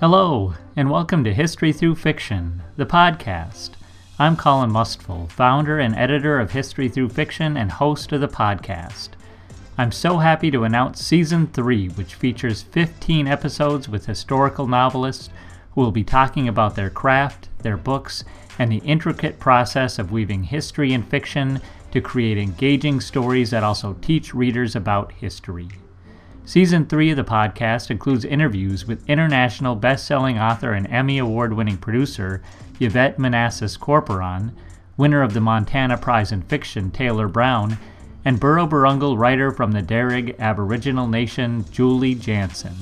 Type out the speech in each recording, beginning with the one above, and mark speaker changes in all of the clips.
Speaker 1: Hello, and welcome to History Through Fiction, the podcast I'm Colin Mustful, founder and editor of History Through Fiction and host of the podcast. I'm so happy to announce Season 3, which features 15 episodes with historical novelists who will be talking about their craft, their books, and the intricate process of weaving history and fiction to create engaging stories that also teach readers about history. Season 3 of the podcast includes interviews with international best-selling author and Emmy Award-winning producer Yvette Manessis Corporon, winner of the Montana Prize in Fiction Taylor Brown, and Burruberongal writer from the Darug Aboriginal Nation Julie Janson.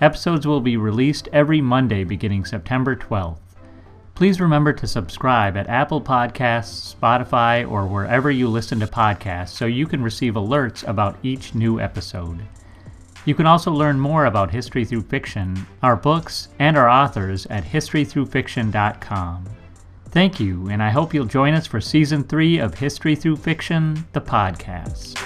Speaker 1: Episodes will be released every Monday beginning September 12th. Please remember to subscribe at Apple Podcasts, Spotify, or wherever you listen to podcasts so you can receive alerts about each new episode. You can also learn more about History Through Fiction, our books, and our authors at historythroughfiction.com. Thank you, and I hope you'll join us for Season 3 of History Through Fiction, the podcast.